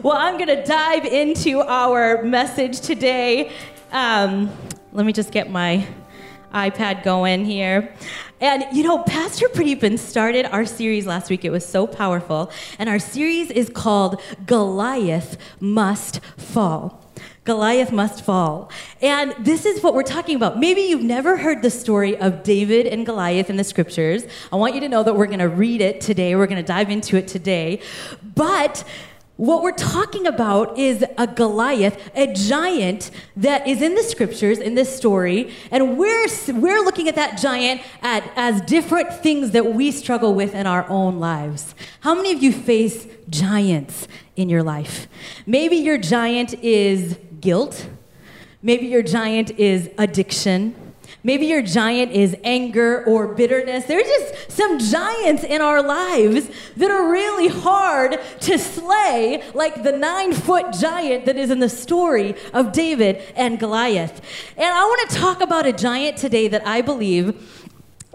Well, I'm going to dive into our message today. Um, let me just get my iPad going here. And you know, Pastor Pradeepan started our series last week. It was so powerful. And our series is called Goliath Must Fall. Goliath must fall. And this is what we're talking about. Maybe you've never heard the story of David and Goliath in the scriptures. I want you to know that we're going to read it today. We're going to dive into it today. But what we're talking about is a Goliath, a giant that is in the scriptures in this story, and we're we're looking at that giant at, as different things that we struggle with in our own lives. How many of you face giants in your life? Maybe your giant is guilt. Maybe your giant is addiction. Maybe your giant is anger or bitterness. There's just some giants in our lives that are really hard to slay, like the nine foot giant that is in the story of David and Goliath. And I want to talk about a giant today that I believe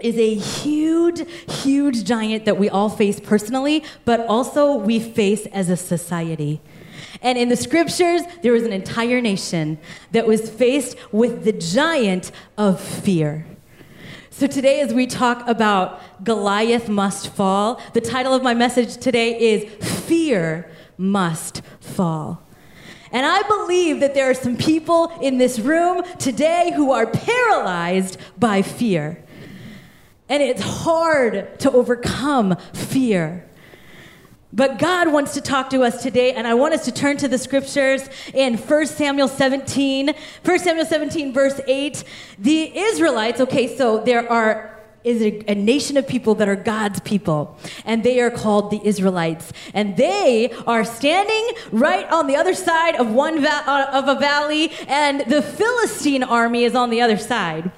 is a huge, huge giant that we all face personally, but also we face as a society. And in the scriptures, there was an entire nation that was faced with the giant of fear. So today, as we talk about Goliath must fall, the title of my message today is Fear Must Fall. And I believe that there are some people in this room today who are paralyzed by fear. And it's hard to overcome fear. But God wants to talk to us today, and I want us to turn to the scriptures in 1 Samuel 17. 1 Samuel 17, verse 8. The Israelites, okay, so there are is a, nation of people that are God's people, and they are called the Israelites. And they are standing right on the other side of one va- uh, of a valley, and the Philistine army is on the other side.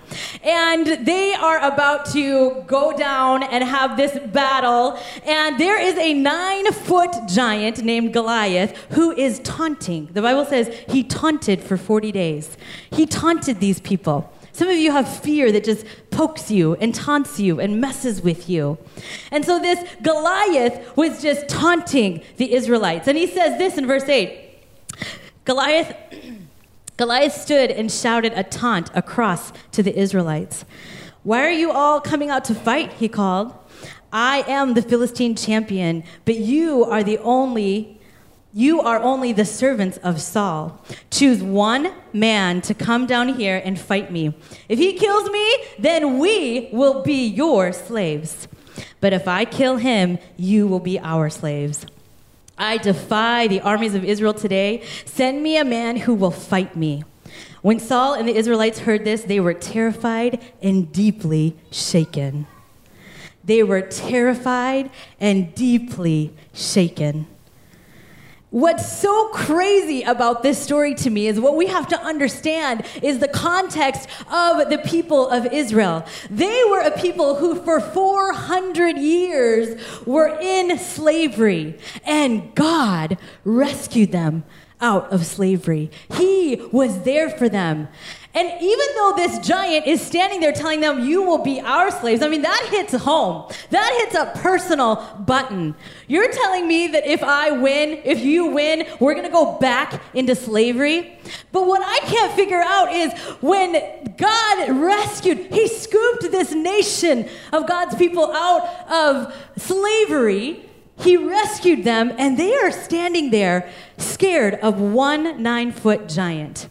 And they are about to go down and have this battle. And there is a nine foot giant named Goliath who is taunting. The Bible says he taunted for 40 days. He taunted these people. Some of you have fear that just pokes you and taunts you and messes with you. And so this Goliath was just taunting the Israelites. And he says this in verse 8 Goliath. Goliath stood and shouted a taunt across to the Israelites. Why are you all coming out to fight? He called. I am the Philistine champion, but you are the only you are only the servants of Saul. Choose one man to come down here and fight me. If he kills me, then we will be your slaves. But if I kill him, you will be our slaves. I defy the armies of Israel today. Send me a man who will fight me. When Saul and the Israelites heard this, they were terrified and deeply shaken. They were terrified and deeply shaken. What's so crazy about this story to me is what we have to understand is the context of the people of Israel. They were a people who, for 400 years, were in slavery, and God rescued them out of slavery. He was there for them. And even though this giant is standing there telling them, You will be our slaves, I mean, that hits home. That hits a personal button. You're telling me that if I win, if you win, we're going to go back into slavery? But what I can't figure out is when God rescued, He scooped this nation of God's people out of slavery. He rescued them, and they are standing there scared of one nine foot giant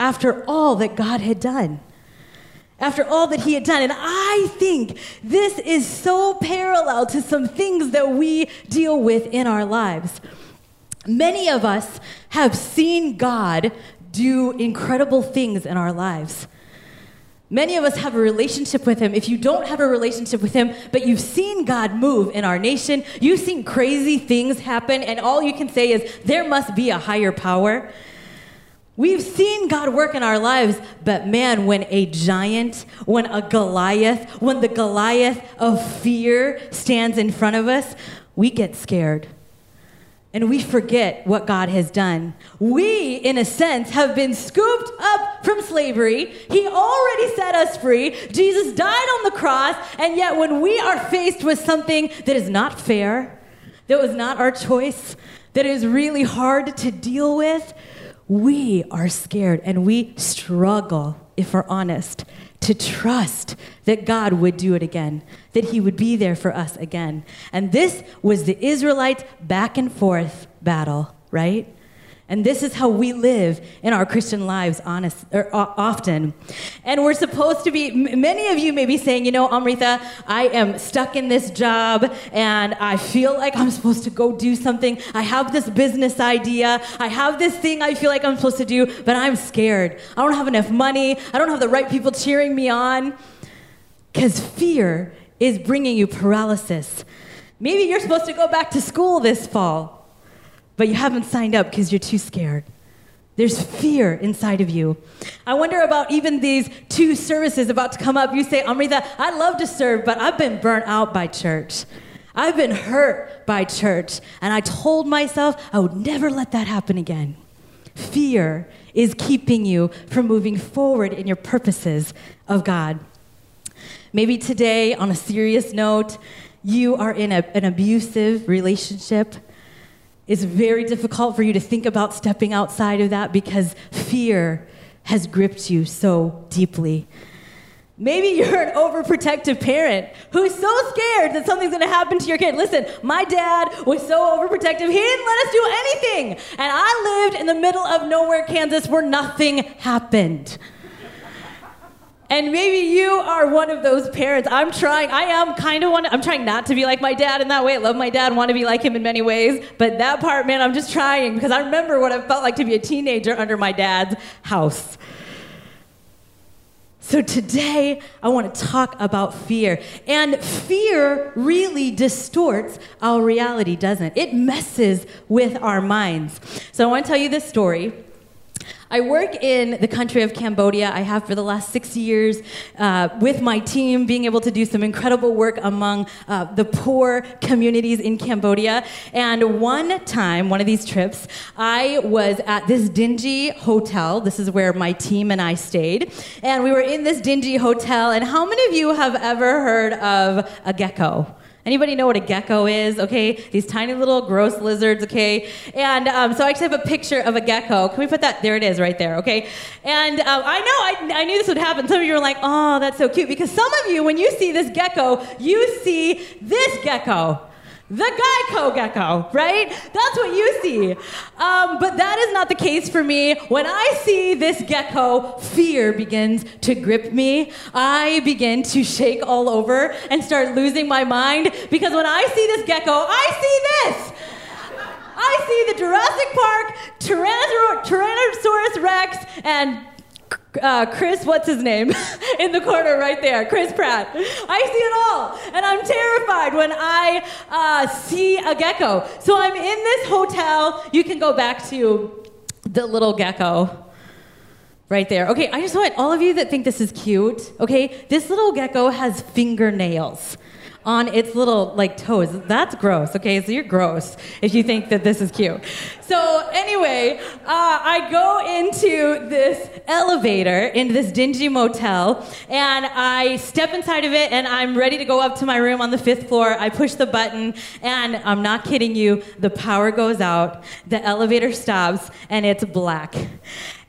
after all that God had done. After all that he had done. And I think this is so parallel to some things that we deal with in our lives. Many of us have seen God do incredible things in our lives. Many of us have a relationship with Him. If you don't have a relationship with Him, but you've seen God move in our nation, you've seen crazy things happen, and all you can say is, there must be a higher power. We've seen God work in our lives, but man, when a giant, when a Goliath, when the Goliath of fear stands in front of us, we get scared. And we forget what God has done. We, in a sense, have been scooped up from slavery. He already set us free. Jesus died on the cross. And yet, when we are faced with something that is not fair, that was not our choice, that is really hard to deal with, we are scared and we struggle, if we're honest, to trust that God would do it again, that He would be there for us again. And this was the Israelites' back and forth battle, right? And this is how we live in our Christian lives honest, or, uh, often. And we're supposed to be, many of you may be saying, you know, Amrita, I am stuck in this job and I feel like I'm supposed to go do something. I have this business idea. I have this thing I feel like I'm supposed to do, but I'm scared. I don't have enough money. I don't have the right people cheering me on. Because fear is bringing you paralysis. Maybe you're supposed to go back to school this fall but you haven't signed up because you're too scared. There's fear inside of you. I wonder about even these two services about to come up. You say, Amrita, I love to serve, but I've been burnt out by church. I've been hurt by church. And I told myself I would never let that happen again. Fear is keeping you from moving forward in your purposes of God. Maybe today, on a serious note, you are in a, an abusive relationship it's very difficult for you to think about stepping outside of that because fear has gripped you so deeply. Maybe you're an overprotective parent who's so scared that something's gonna happen to your kid. Listen, my dad was so overprotective, he didn't let us do anything. And I lived in the middle of nowhere, Kansas, where nothing happened. And maybe you are one of those parents. I'm trying, I am kind of one, I'm trying not to be like my dad in that way. I love my dad, want to be like him in many ways. But that part, man, I'm just trying because I remember what it felt like to be a teenager under my dad's house. So today, I want to talk about fear. And fear really distorts our reality, doesn't it? It messes with our minds. So I want to tell you this story. I work in the country of Cambodia. I have for the last six years uh, with my team, being able to do some incredible work among uh, the poor communities in Cambodia. And one time, one of these trips, I was at this dingy hotel. This is where my team and I stayed. And we were in this dingy hotel. And how many of you have ever heard of a gecko? Anybody know what a gecko is? Okay, these tiny little gross lizards. Okay, and um, so I actually have a picture of a gecko. Can we put that? There it is, right there. Okay, and um, I know I, I knew this would happen. Some of you are like, "Oh, that's so cute," because some of you, when you see this gecko, you see this gecko the Geico gecko, right? That's what you see. Um, but that is not the case for me. When I see this gecko, fear begins to grip me. I begin to shake all over and start losing my mind because when I see this gecko, I see this. I see the Jurassic Park Tyrannosaurus Rex and uh, Chris, what's his name? in the corner right there, Chris Pratt. I see it all, and I'm terrified when I uh, see a gecko. So I'm in this hotel. You can go back to the little gecko. Right there. Okay, I just want all of you that think this is cute, okay? This little gecko has fingernails on its little like toes. That's gross. Okay, so you're gross if you think that this is cute. So anyway, uh, I go into this elevator into this dingy motel, and I step inside of it, and I'm ready to go up to my room on the fifth floor. I push the button, and I'm not kidding you. The power goes out. The elevator stops, and it's black.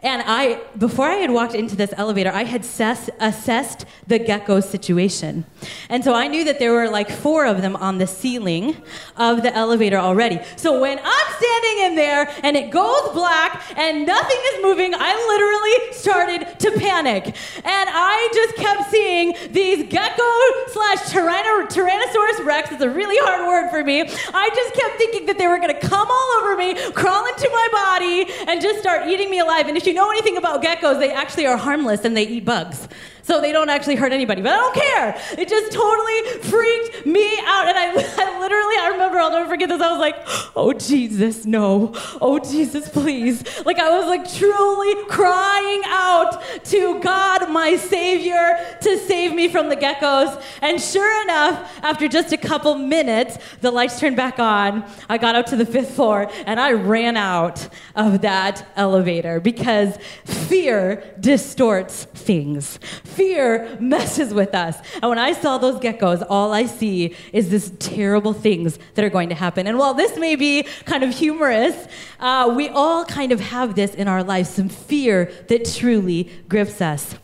And I, before I had walked into this elevator, I had ses- assessed the gecko situation. And so I knew that there were like four of them on the ceiling of the elevator already. So when I'm standing in there and it goes black and nothing is moving, I literally started to panic. And I just kept seeing these gecko slash Tyrannosaurus Rex, it's a really hard word for me. I just kept thinking that they were gonna come all over me, crawl into my body, and just start eating me alive. And if you know anything about geckos, they actually are harmless and they eat bugs so they don't actually hurt anybody. But I don't care. It just totally freaked me out. And I, I literally, I remember, I'll never forget this. I was like, oh, Jesus, no. Oh, Jesus, please. Like, I was like truly crying out to God, my Savior, to save me from the geckos. And sure enough, after just a couple minutes, the lights turned back on. I got up to the fifth floor and I ran out of that elevator because fear distorts things fear messes with us. And when I saw those geckos, all I see is this terrible things that are going to happen. And while this may be kind of humorous, uh, we all kind of have this in our lives some fear that truly grips us.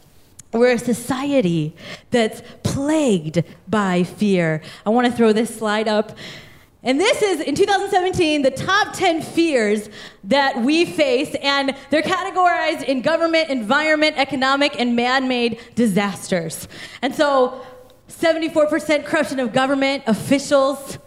We're a society that's plagued by fear. I want to throw this slide up. And this is, in 2017, the top 10 fears that we face, and they're categorized in government, environment, economic, and man made disasters. And so, 74% corruption of government officials,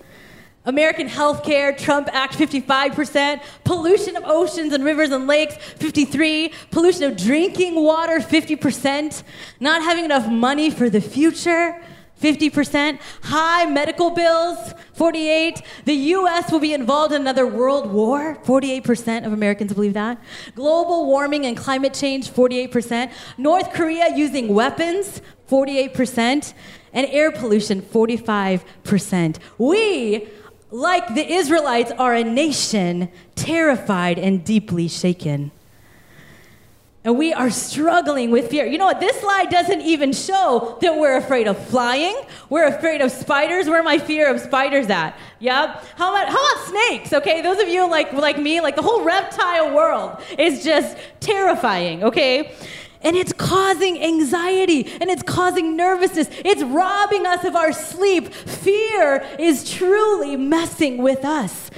American healthcare, Trump Act 55%, pollution of oceans and rivers and lakes 53% pollution of drinking water 50%, not having enough money for the future 50%, high medical bills 48, the US will be involved in another world war 48% of Americans believe that, global warming and climate change 48%, North Korea using weapons 48%, and air pollution 45%. We like the Israelites, are a nation terrified and deeply shaken. And we are struggling with fear. You know what? This slide doesn't even show that we're afraid of flying. We're afraid of spiders. Where my fear of spiders at? Yep. How about how about snakes? Okay, those of you like like me, like the whole reptile world is just terrifying. Okay. And it's causing anxiety and it's causing nervousness. It's robbing us of our sleep. Fear is truly messing with us.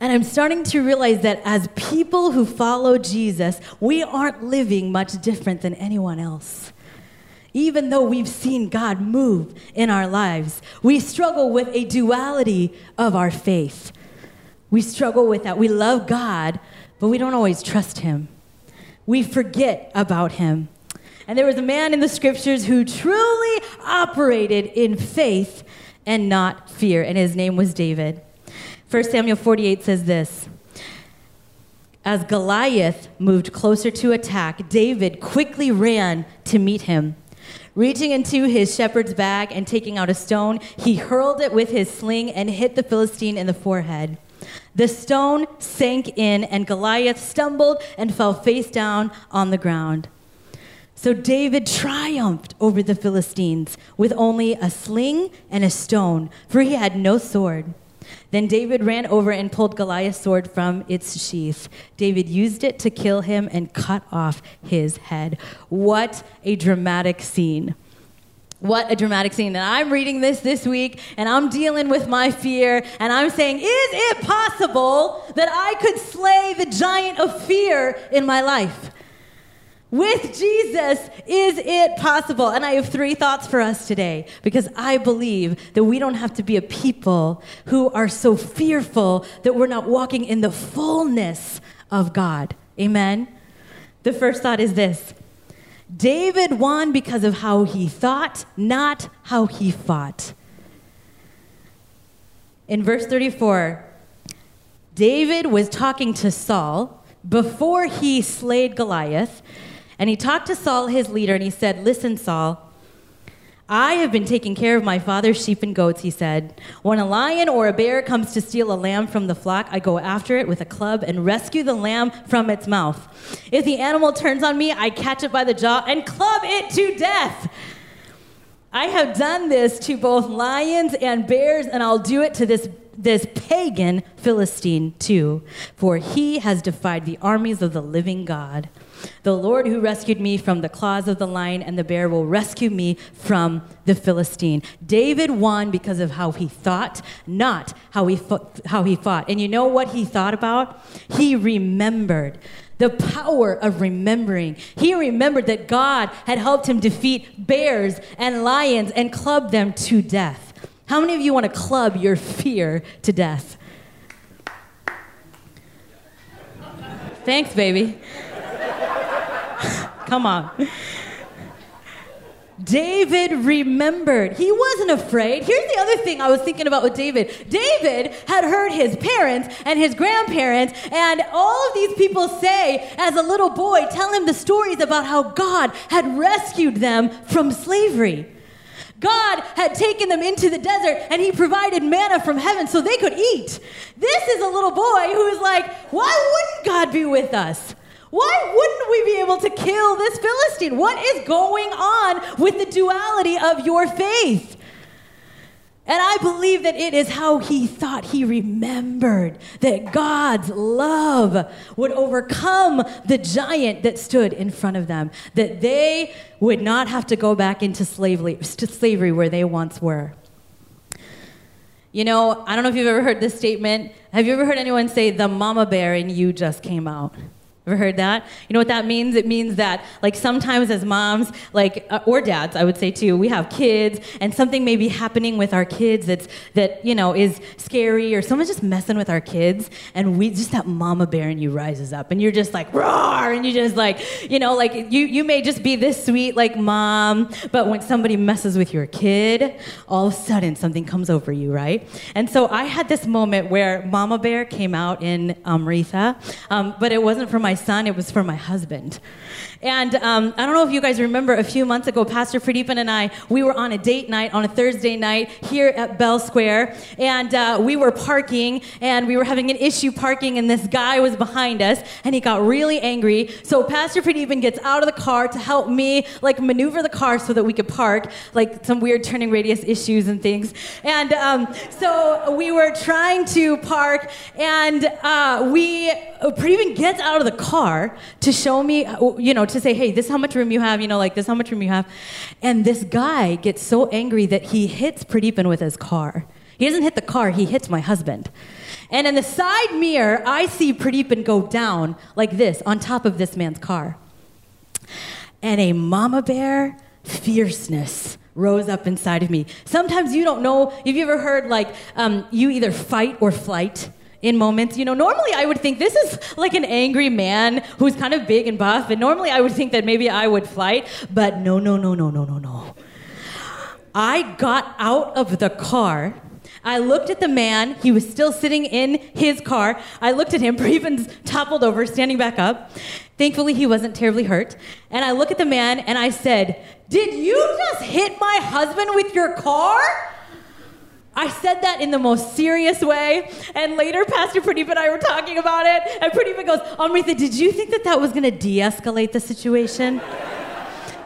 And I'm starting to realize that as people who follow Jesus, we aren't living much different than anyone else. Even though we've seen God move in our lives, we struggle with a duality of our faith. We struggle with that. We love God, but we don't always trust Him we forget about him. And there was a man in the scriptures who truly operated in faith and not fear, and his name was David. 1 Samuel 48 says this As Goliath moved closer to attack, David quickly ran to meet him. Reaching into his shepherd's bag and taking out a stone, he hurled it with his sling and hit the Philistine in the forehead. The stone sank in, and Goliath stumbled and fell face down on the ground. So David triumphed over the Philistines with only a sling and a stone, for he had no sword. Then David ran over and pulled Goliath's sword from its sheath. David used it to kill him and cut off his head. What a dramatic scene. What a dramatic scene. And I'm reading this this week and I'm dealing with my fear and I'm saying, is it possible that I could slay the giant of fear in my life? With Jesus, is it possible? And I have three thoughts for us today because I believe that we don't have to be a people who are so fearful that we're not walking in the fullness of God. Amen? The first thought is this David won because of how he thought, not how he fought. In verse 34, David was talking to Saul before he slayed Goliath, and he talked to Saul, his leader, and he said, Listen, Saul, I have been taking care of my father's sheep and goats, he said. When a lion or a bear comes to steal a lamb from the flock, I go after it with a club and rescue the lamb from its mouth. If the animal turns on me, I catch it by the jaw and club it to death. I have done this to both lions and bears, and I'll do it to this, this pagan Philistine too, for he has defied the armies of the living God. The Lord who rescued me from the claws of the lion and the bear will rescue me from the Philistine. David won because of how he thought, not how he, fought, how he fought. And you know what he thought about? He remembered the power of remembering. He remembered that God had helped him defeat bears and lions and club them to death. How many of you want to club your fear to death? Thanks, baby. Come on. David remembered. He wasn't afraid. Here's the other thing I was thinking about with David. David had heard his parents and his grandparents and all of these people say, as a little boy, tell him the stories about how God had rescued them from slavery. God had taken them into the desert and he provided manna from heaven so they could eat. This is a little boy who is like, why wouldn't God be with us? Why wouldn't we be able to kill this Philistine? What is going on with the duality of your faith? And I believe that it is how he thought he remembered that God's love would overcome the giant that stood in front of them, that they would not have to go back into slavery, slavery where they once were. You know, I don't know if you've ever heard this statement. Have you ever heard anyone say, the mama bear in you just came out? Ever heard that? You know what that means? It means that, like, sometimes as moms, like, uh, or dads, I would say too, we have kids, and something may be happening with our kids that's that you know is scary, or someone's just messing with our kids, and we just that mama bear in you rises up, and you're just like roar, and you just like, you know, like you you may just be this sweet like mom, but when somebody messes with your kid, all of a sudden something comes over you, right? And so I had this moment where mama bear came out in Amrita, um, but it wasn't for my son, it was for my husband. And um, I don't know if you guys remember a few months ago, Pastor Pradeepan and I, we were on a date night on a Thursday night here at Bell Square, and uh, we were parking, and we were having an issue parking, and this guy was behind us, and he got really angry. So Pastor Pradeepan gets out of the car to help me, like, maneuver the car so that we could park, like some weird turning radius issues and things. And um, so we were trying to park, and uh, we, Pradeepan gets out of the car to show me, you know, to say, hey, this is how much room you have, you know, like this is how much room you have. And this guy gets so angry that he hits Pradeepan with his car. He doesn't hit the car, he hits my husband. And in the side mirror, I see Pradeepan go down like this on top of this man's car. And a mama bear fierceness rose up inside of me. Sometimes you don't know. Have you ever heard like um, you either fight or flight? In moments. You know, normally I would think this is like an angry man who's kind of big and buff, and normally I would think that maybe I would fight, but no, no, no, no, no, no, no. I got out of the car. I looked at the man. He was still sitting in his car. I looked at him. Braven's toppled over, standing back up. Thankfully, he wasn't terribly hurt. And I look at the man and I said, Did you just hit my husband with your car? I said that in the most serious way. And later, Pastor Pradeep and I were talking about it. And Pradeep goes, Amrita, did you think that that was going to de escalate the situation?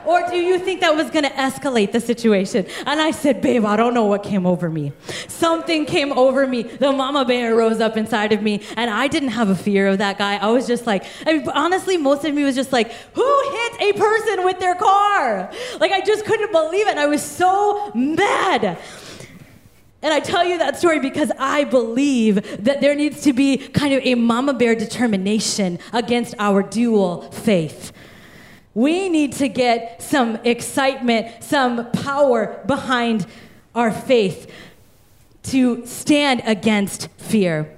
Or do you think that was going to escalate the situation? And I said, Babe, I don't know what came over me. Something came over me. The mama bear rose up inside of me. And I didn't have a fear of that guy. I was just like, I mean, honestly, most of me was just like, who hit a person with their car? Like, I just couldn't believe it. And I was so mad. And I tell you that story because I believe that there needs to be kind of a mama bear determination against our dual faith. We need to get some excitement, some power behind our faith to stand against fear.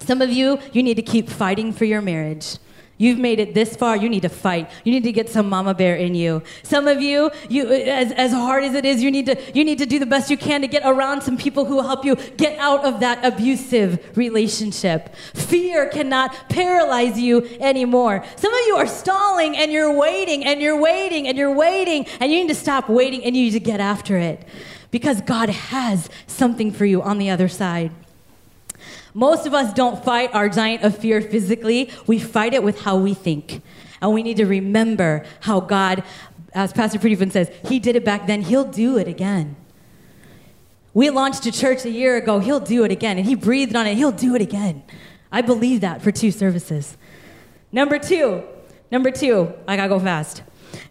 Some of you, you need to keep fighting for your marriage. You've made it this far, you need to fight. You need to get some mama bear in you. Some of you, you as, as hard as it is, you need, to, you need to do the best you can to get around some people who will help you get out of that abusive relationship. Fear cannot paralyze you anymore. Some of you are stalling and you're waiting and you're waiting and you're waiting and you need to stop waiting and you need to get after it because God has something for you on the other side. Most of us don't fight our giant of fear physically, we fight it with how we think. And we need to remember how God, as Pastor Pradeepan says, He did it back then, He'll do it again. We launched a church a year ago, He'll do it again. And He breathed on it, He'll do it again. I believe that for two services. Number two, number two, I gotta go fast.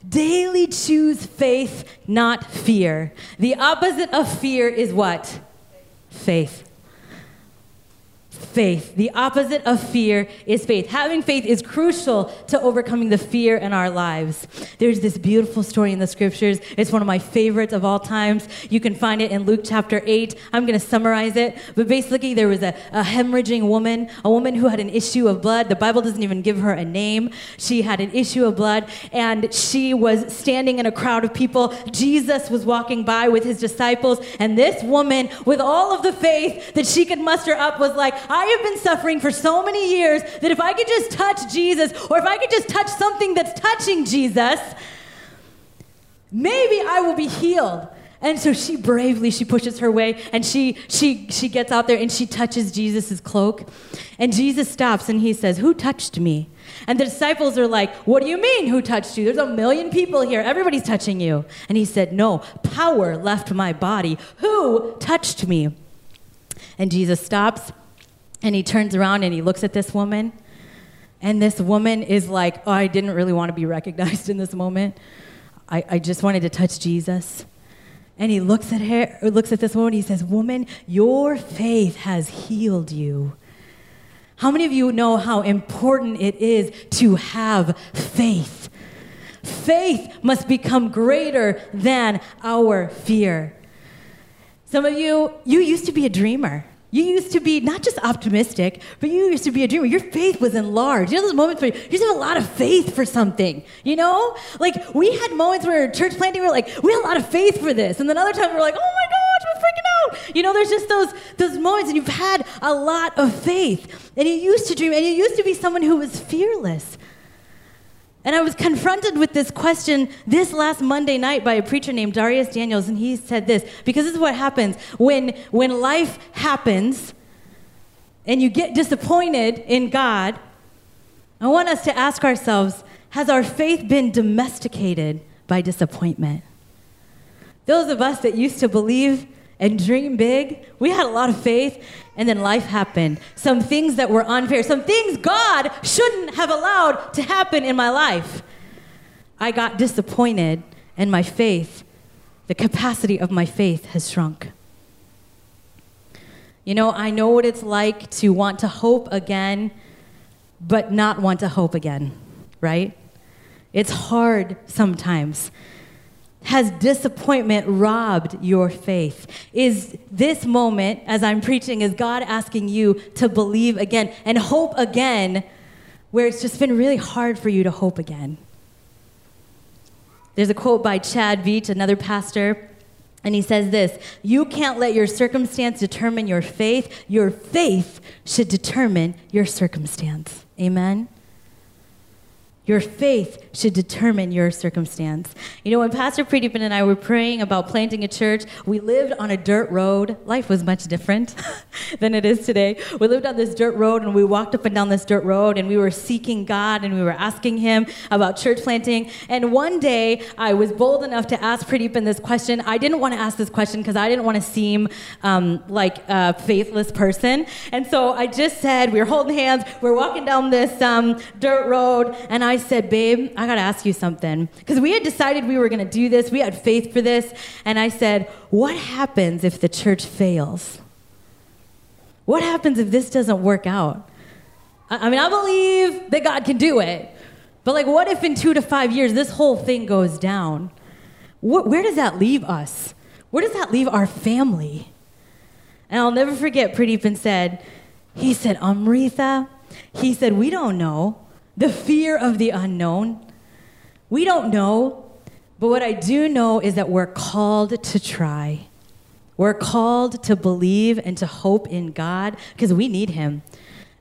Daily choose faith, not fear. The opposite of fear is what? Faith faith. The opposite of fear is faith. Having faith is crucial to overcoming the fear in our lives. There's this beautiful story in the scriptures. It's one of my favorites of all times. You can find it in Luke chapter 8. I'm going to summarize it. But basically, there was a, a hemorrhaging woman, a woman who had an issue of blood. The Bible doesn't even give her a name. She had an issue of blood, and she was standing in a crowd of people. Jesus was walking by with his disciples, and this woman, with all of the faith that she could muster up, was like, I have been suffering for so many years that if I could just touch Jesus, or if I could just touch something that's touching Jesus, maybe I will be healed. And so she bravely she pushes her way and she she she gets out there and she touches Jesus' cloak. And Jesus stops and he says, "Who touched me?" And the disciples are like, "What do you mean who touched you? There's a million people here. Everybody's touching you." And he said, "No, power left my body. Who touched me?" And Jesus stops and he turns around and he looks at this woman. And this woman is like, oh, I didn't really want to be recognized in this moment. I, I just wanted to touch Jesus. And he looks at her, looks at this woman, he says, Woman, your faith has healed you. How many of you know how important it is to have faith? Faith must become greater than our fear. Some of you, you used to be a dreamer. You used to be not just optimistic, but you used to be a dreamer. Your faith was enlarged. You know those moments where you just have a lot of faith for something, you know? Like we had moments where church planting, we were like, we had a lot of faith for this. And then other times we we're like, oh my gosh, we're freaking out. You know, there's just those those moments and you've had a lot of faith. And you used to dream, and you used to be someone who was fearless. And I was confronted with this question this last Monday night by a preacher named Darius Daniels, and he said this because this is what happens when, when life happens and you get disappointed in God. I want us to ask ourselves has our faith been domesticated by disappointment? Those of us that used to believe and dream big. We had a lot of faith, and then life happened. Some things that were unfair, some things God shouldn't have allowed to happen in my life. I got disappointed, and my faith, the capacity of my faith, has shrunk. You know, I know what it's like to want to hope again, but not want to hope again, right? It's hard sometimes. Has disappointment robbed your faith? Is this moment, as I'm preaching, is God asking you to believe again and hope again where it's just been really hard for you to hope again? There's a quote by Chad Veach, another pastor, and he says this You can't let your circumstance determine your faith. Your faith should determine your circumstance. Amen? Your faith should determine your circumstance. You know, when Pastor Pradeepan and I were praying about planting a church, we lived on a dirt road. Life was much different than it is today. We lived on this dirt road and we walked up and down this dirt road and we were seeking God and we were asking Him about church planting. And one day I was bold enough to ask Pradeepan this question. I didn't want to ask this question because I didn't want to seem um, like a faithless person. And so I just said, we were holding hands, we we're walking down this um, dirt road, and I I said, Babe, I got to ask you something. Because we had decided we were to do this, we had faith for this. And I said, What happens if the church fails? What happens if this doesn't work out? I, I mean, I believe that God can do it. But, like, what if in two to five years this whole thing goes down? Where does that leave us? Where does that leave our family? And I'll never forget, Pradeepan said, he said, Amrita, he said, we don't know the fear of the unknown. We don't know, but what I do know is that we're called to try. We're called to believe and to hope in God because we need Him.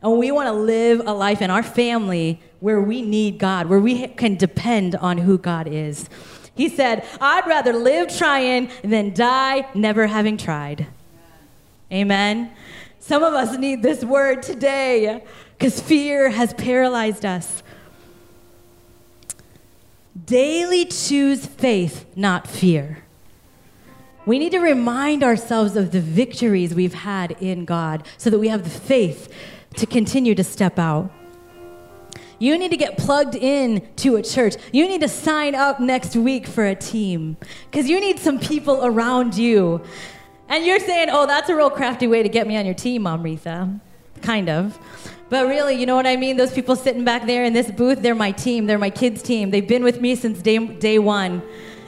And we want to live a life in our family where we need God, where we can depend on who God is. He said, I'd rather live trying than die never having tried. Amen. Some of us need this word today because fear has paralyzed us. Daily choose faith, not fear. We need to remind ourselves of the victories we've had in God so that we have the faith to continue to step out. You need to get plugged in to a church. You need to sign up next week for a team because you need some people around you. And you're saying, oh, that's a real crafty way to get me on your team, Amrita. Kind of. But really, you know what I mean? Those people sitting back there in this booth, they're my team. They're my kids' team. They've been with me since day, day one,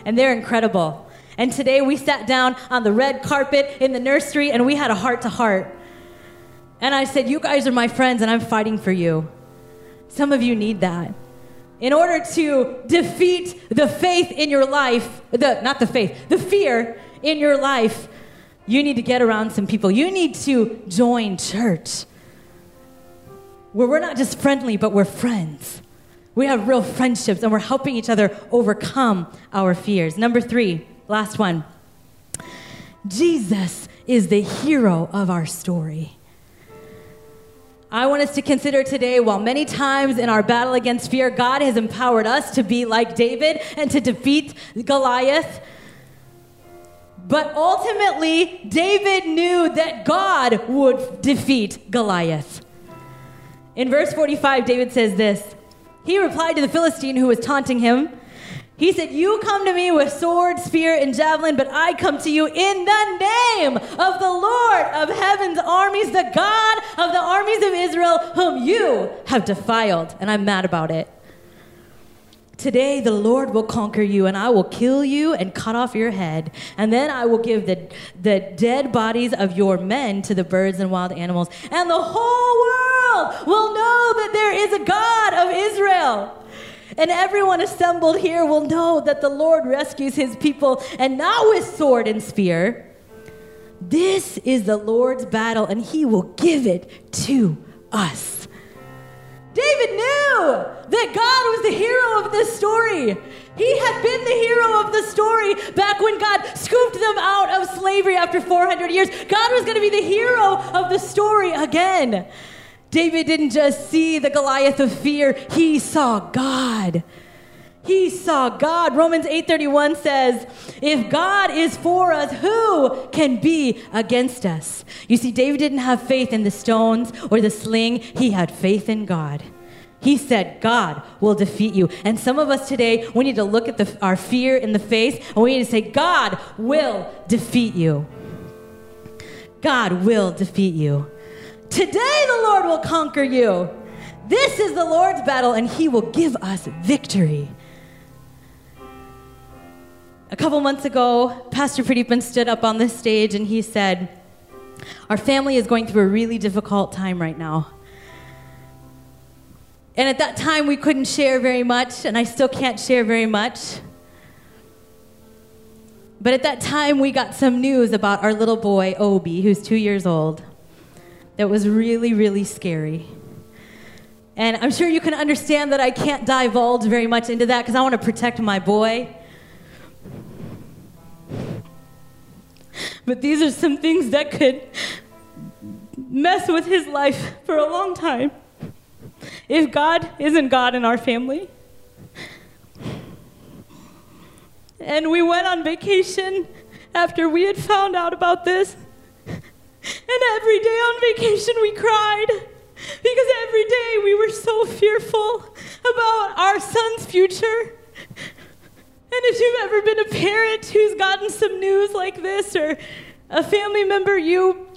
and they're incredible. And today we sat down on the red carpet in the nursery and we had a heart to heart. And I said, You guys are my friends, and I'm fighting for you. Some of you need that. In order to defeat the faith in your life, the, not the faith, the fear in your life, you need to get around some people. You need to join church where we're not just friendly, but we're friends. We have real friendships and we're helping each other overcome our fears. Number three, last one. Jesus is the hero of our story. I want us to consider today while many times in our battle against fear, God has empowered us to be like David and to defeat Goliath. But ultimately, David knew that God would defeat Goliath. In verse 45, David says this He replied to the Philistine who was taunting him. He said, You come to me with sword, spear, and javelin, but I come to you in the name of the Lord of heaven's armies, the God of the armies of Israel, whom you have defiled. And I'm mad about it. Today the Lord will conquer you, and I will kill you and cut off your head. And then I will give the, the dead bodies of your men to the birds and wild animals. And the whole world will know that there is a God of Israel. And everyone assembled here will know that the Lord rescues his people and not with sword and spear. This is the Lord's battle, and he will give it to us. David knew that God was the hero story. He had been the hero of the story back when God scooped them out of slavery after 400 years. God was going to be the hero of the story again. David didn't just see the Goliath of fear, he saw God. He saw God. Romans 8:31 says, "If God is for us, who can be against us?" You see David didn't have faith in the stones or the sling, he had faith in God. He said, God will defeat you. And some of us today, we need to look at the, our fear in the face and we need to say, God will defeat you. God will defeat you. Today the Lord will conquer you. This is the Lord's battle, and He will give us victory. A couple months ago, Pastor Pradeepan stood up on this stage and he said, Our family is going through a really difficult time right now. And at that time, we couldn't share very much, and I still can't share very much. But at that time, we got some news about our little boy, Obi, who's two years old that was really, really scary. And I'm sure you can understand that I can't divulge very much into that because I want to protect my boy. But these are some things that could mess with his life for a long time if God isn't God in our family. And we went on vacation after we had found out about this. And every day on vacation we cried because every day we were so fearful about our son's future. And if you've ever been a parent who's gotten some news like this or a family member, you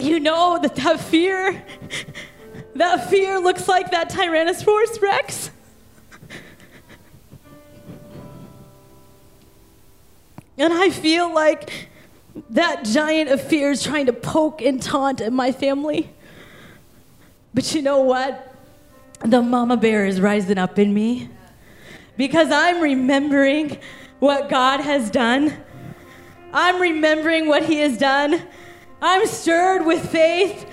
you know that that fear that fear looks like that Tyrannosaurus Rex. And I feel like that giant of fear is trying to poke and taunt at my family. But you know what? The mama bear is rising up in me because I'm remembering what God has done. I'm remembering what He has done. I'm stirred with faith.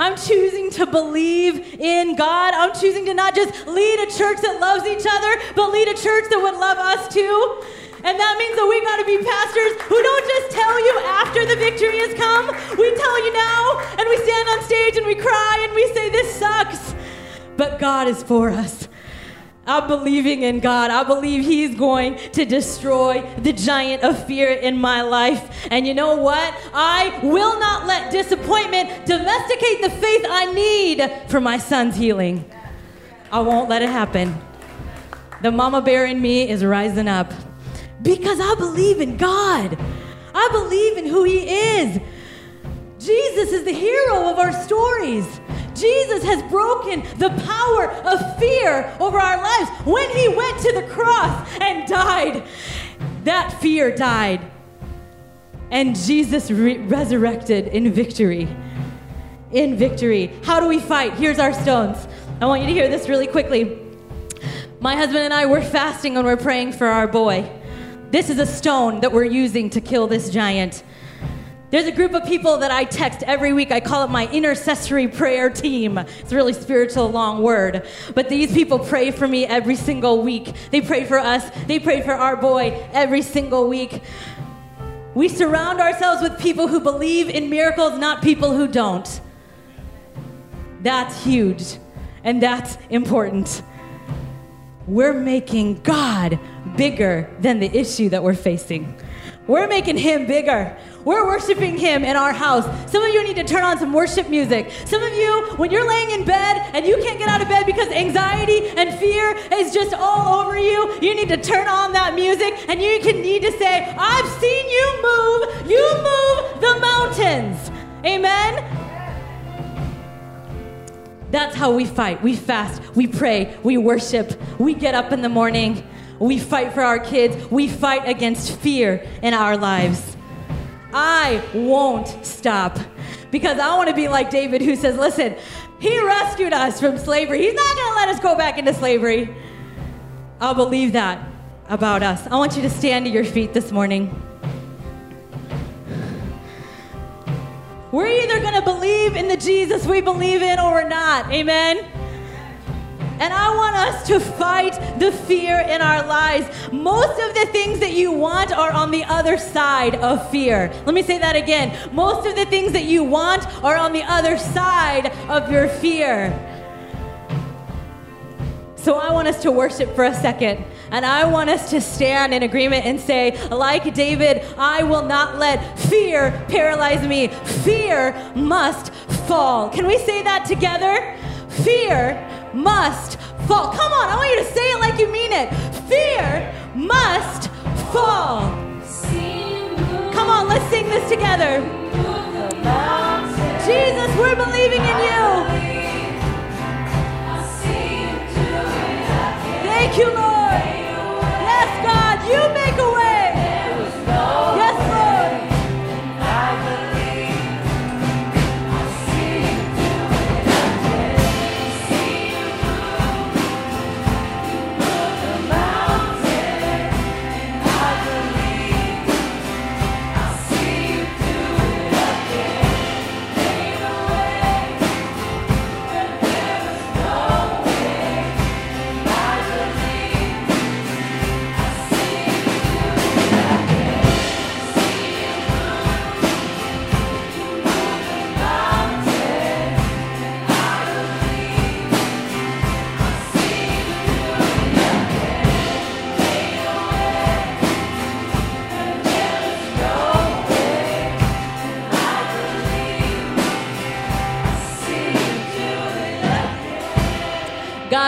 I'm choosing to believe in God. I'm choosing to not just lead a church that loves each other, but lead a church that would love us too. And that means that we got to be pastors who don't just tell you after the victory has come. We tell you now, and we stand on stage and we cry and we say, This sucks. But God is for us. I'm believing in God. I believe He's going to destroy the giant of fear in my life. And you know what? I will not let disappointment domesticate the faith I need for my son's healing. I won't let it happen. The mama bear in me is rising up. Because I believe in God. I believe in who He is. Jesus is the hero of our stories. Jesus has broken the power of fear over our lives. When He went to the cross and died, that fear died. And Jesus re- resurrected in victory. In victory. How do we fight? Here's our stones. I want you to hear this really quickly. My husband and I were fasting and we're praying for our boy. This is a stone that we're using to kill this giant. There's a group of people that I text every week. I call it my intercessory prayer team. It's a really spiritual, long word. But these people pray for me every single week. They pray for us, they pray for our boy every single week. We surround ourselves with people who believe in miracles, not people who don't. That's huge, and that's important. We're making God bigger than the issue that we're facing. We're making Him bigger. We're worshiping Him in our house. Some of you need to turn on some worship music. Some of you, when you're laying in bed and you can't get out of bed because anxiety and fear is just all over you, you need to turn on that music and you can need to say, I've seen you move. You move the mountains. Amen. That's how we fight. We fast, we pray, we worship, we get up in the morning, we fight for our kids, we fight against fear in our lives. I won't stop because I want to be like David who says, Listen, he rescued us from slavery. He's not going to let us go back into slavery. I'll believe that about us. I want you to stand to your feet this morning. We're either going to believe in the Jesus we believe in or we're not. Amen. And I want us to fight the fear in our lives. Most of the things that you want are on the other side of fear. Let me say that again. Most of the things that you want are on the other side of your fear. So I want us to worship for a second. And I want us to stand in agreement and say, like David, I will not let fear paralyze me. Fear must fall. Can we say that together? Fear must fall. Come on, I want you to say it like you mean it. Fear must fall. Come on, let's sing this together.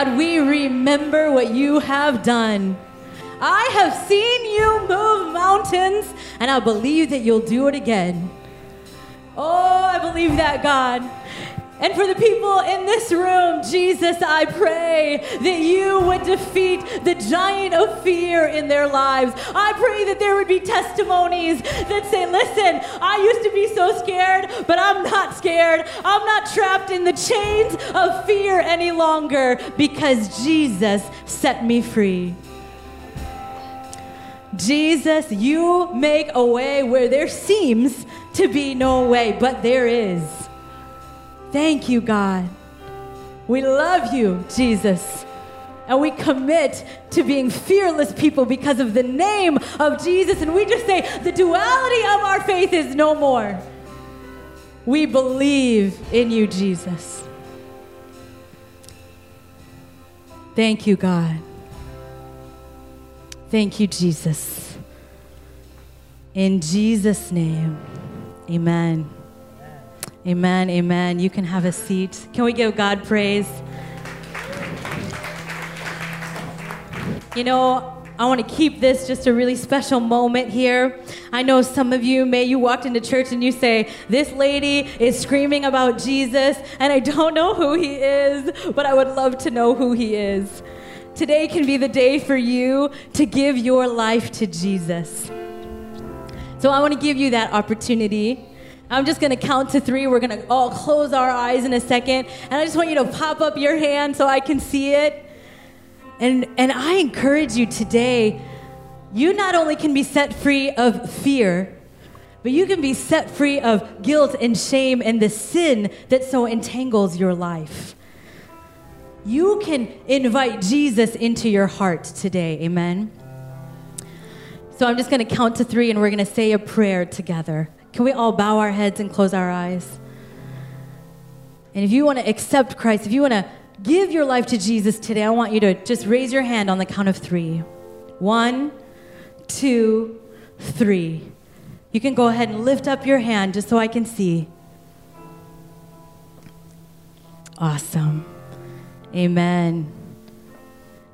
God, we remember what you have done. I have seen you move mountains, and I believe that you'll do it again. Oh, I believe that, God. And for the people in this room, Jesus, I pray that you would defeat the giant of fear in their lives. I pray that there would be testimonies that say, listen, I used to be so scared, but I'm not scared. I'm not trapped in the chains of fear any longer because Jesus set me free. Jesus, you make a way where there seems to be no way, but there is. Thank you, God. We love you, Jesus. And we commit to being fearless people because of the name of Jesus. And we just say, the duality of our faith is no more. We believe in you, Jesus. Thank you, God. Thank you, Jesus. In Jesus' name, amen. Amen, amen. You can have a seat. Can we give God praise? You know, I want to keep this just a really special moment here. I know some of you, may you walked into church and you say, This lady is screaming about Jesus, and I don't know who he is, but I would love to know who he is. Today can be the day for you to give your life to Jesus. So I want to give you that opportunity. I'm just going to count to three. We're going to all close our eyes in a second. And I just want you to pop up your hand so I can see it. And, and I encourage you today, you not only can be set free of fear, but you can be set free of guilt and shame and the sin that so entangles your life. You can invite Jesus into your heart today. Amen. So I'm just going to count to three and we're going to say a prayer together. Can we all bow our heads and close our eyes? And if you want to accept Christ, if you want to give your life to Jesus today, I want you to just raise your hand on the count of three. One, two, three. You can go ahead and lift up your hand just so I can see. Awesome. Amen.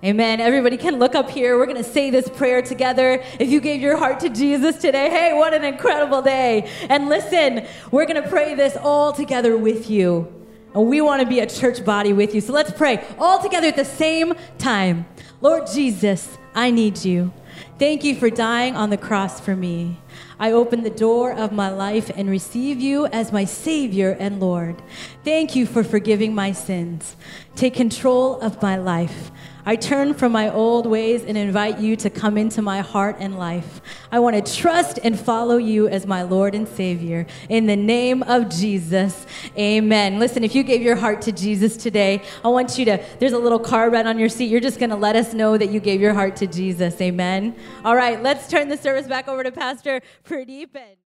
Amen. Everybody can look up here. We're going to say this prayer together. If you gave your heart to Jesus today, hey, what an incredible day. And listen, we're going to pray this all together with you. And we want to be a church body with you. So let's pray all together at the same time. Lord Jesus, I need you. Thank you for dying on the cross for me. I open the door of my life and receive you as my Savior and Lord. Thank you for forgiving my sins. Take control of my life. I turn from my old ways and invite you to come into my heart and life. I want to trust and follow you as my Lord and Savior. In the name of Jesus, amen. Listen, if you gave your heart to Jesus today, I want you to, there's a little card right on your seat. You're just going to let us know that you gave your heart to Jesus. Amen. All right, let's turn the service back over to Pastor Pradeep.